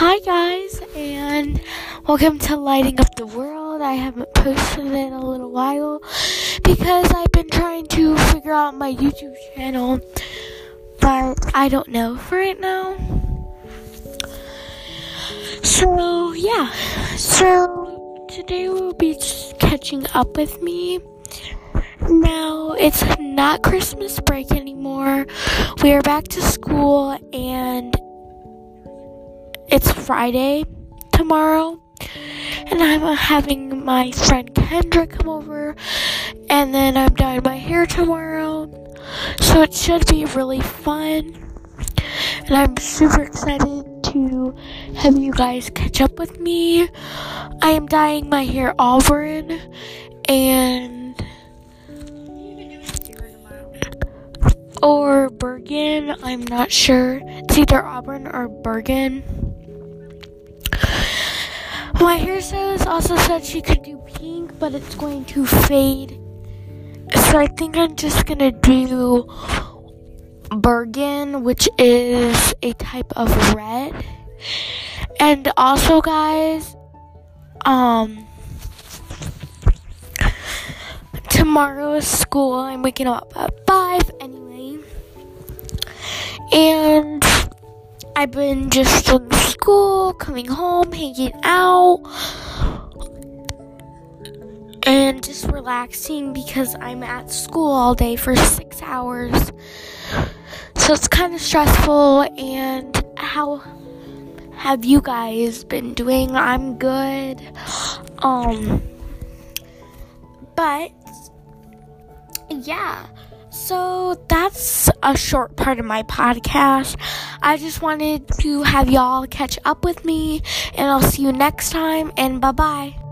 Hi, guys, and welcome to Lighting Up the World. I haven't posted in a little while because I've been trying to figure out my YouTube channel, but I don't know for right now. So, yeah, so today we'll be catching up with me. Now, it's not Christmas break anymore. We are back to school and it's Friday tomorrow, and I'm having my friend Kendra come over, and then I'm dyeing my hair tomorrow. So it should be really fun, and I'm super excited to have you guys catch up with me. I am dyeing my hair auburn, and or Bergen. I'm not sure. It's either Auburn or Bergen. My hairstylist also said she could do pink, but it's going to fade. So I think I'm just gonna do Bergen, which is a type of red. And also, guys, um, tomorrow is school. I'm waking up at 5 anyway. And I've been just from school, coming home, hanging out, and just relaxing because I'm at school all day for six hours. So it's kind of stressful. And how have you guys been doing? I'm good. Um, but yeah. So that's a short part of my podcast. I just wanted to have y'all catch up with me, and I'll see you next time, and bye bye.